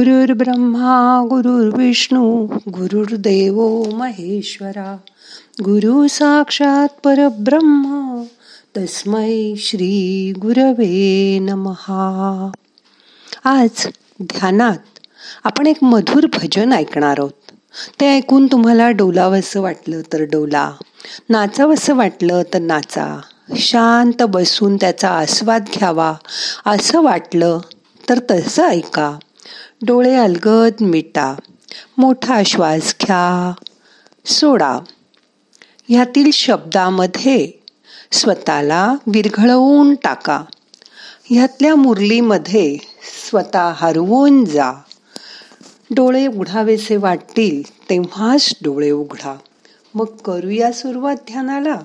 गुरुर् ब्रह्मा गुरुर्विष्णू गुरुर्देव महेश्वरा गुरु साक्षात परब्रह्म तस्मै श्री गुरवे नमहा. आज ध्यानात आपण एक मधुर भजन ऐकणार आहोत. ते ऐकून तुम्हाला डोलावंसं वाटलं तर डोला नाचावंसं वाटलं तर नाचा. शांत बसून त्याचा आस्वाद घ्यावा असं वाटलं तर तसं ऐका. डोळे अलगद मिटा मोठा श्वास घ्या सोडा. ह्यातील शब्दामध्ये स्वतःला विरघळवून टाका. ह्यातल्या मुरलीमध्ये स्वतः हरवून जा. डोळे उघडावेसे वाटतील तेव्हाच डोळे उघडा. मग करूया सुरुवात ध्यानाला.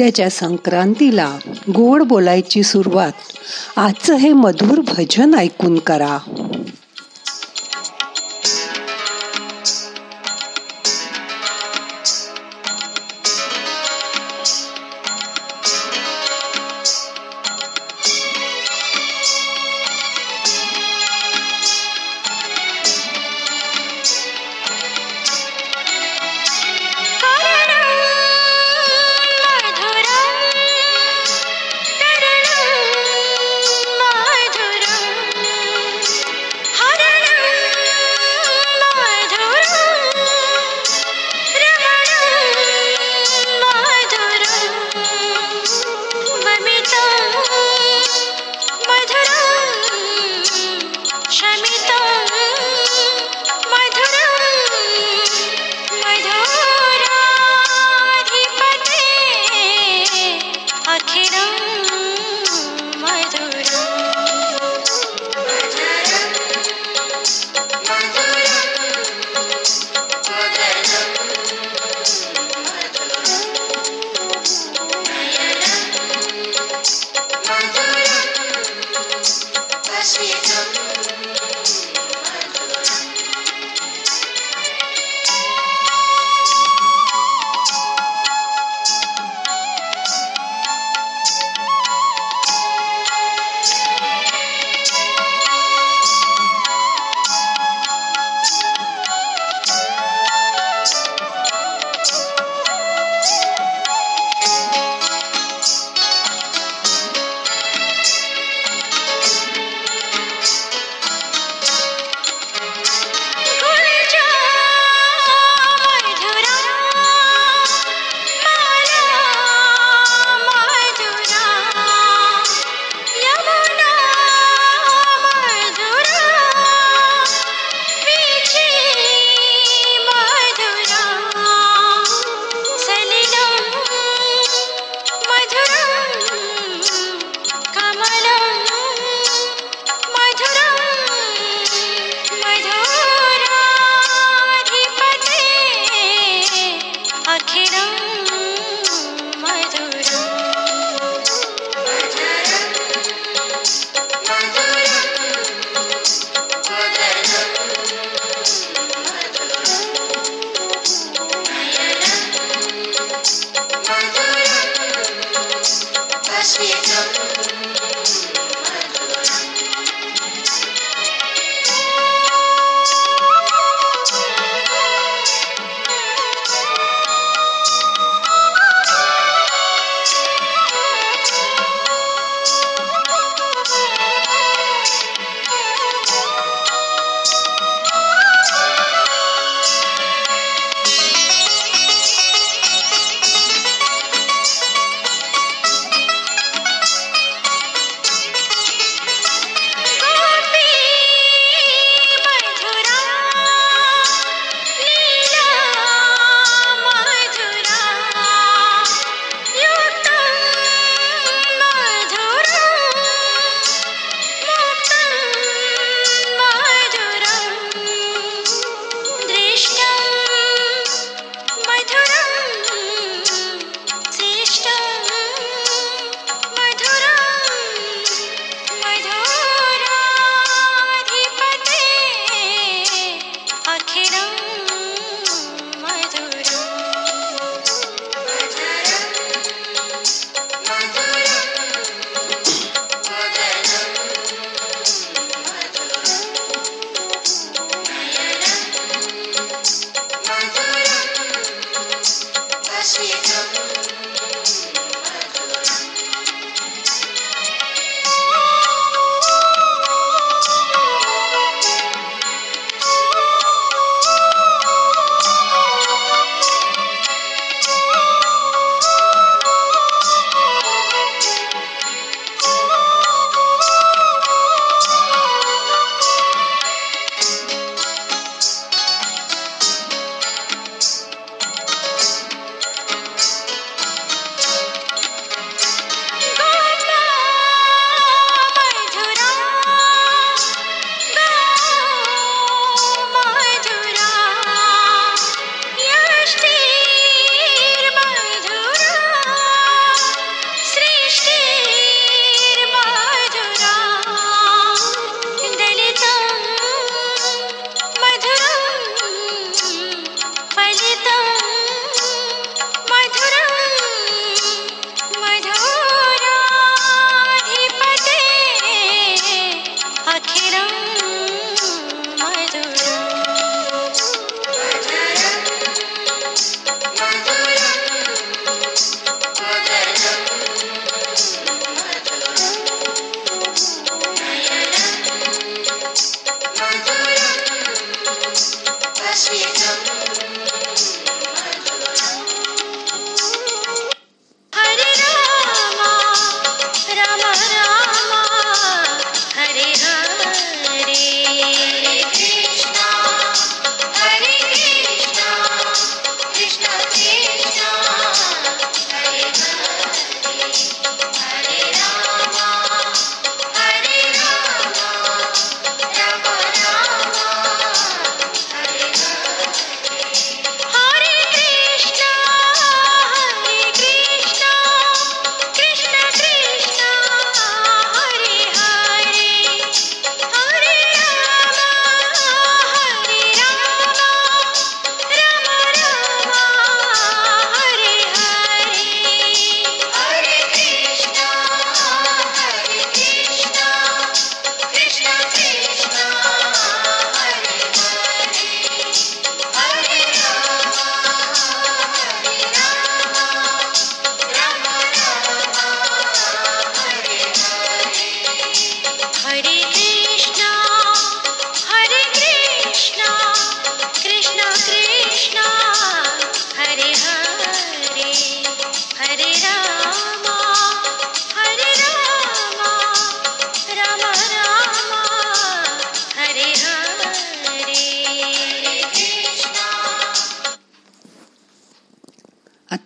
उद्याच्या संक्रांतीला गोड बोलायची सुरुवात. आजचं हे मधुर भजन ऐकून करा.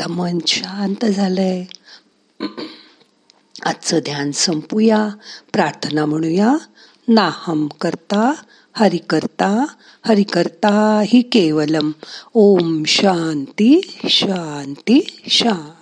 आता मन शांत झालंय. आजचं ध्यान संपूया. प्रार्थना म्हणूया. नाहम करता हरि करता हरि करता हि केवलम. ओम शांती शांती शांती.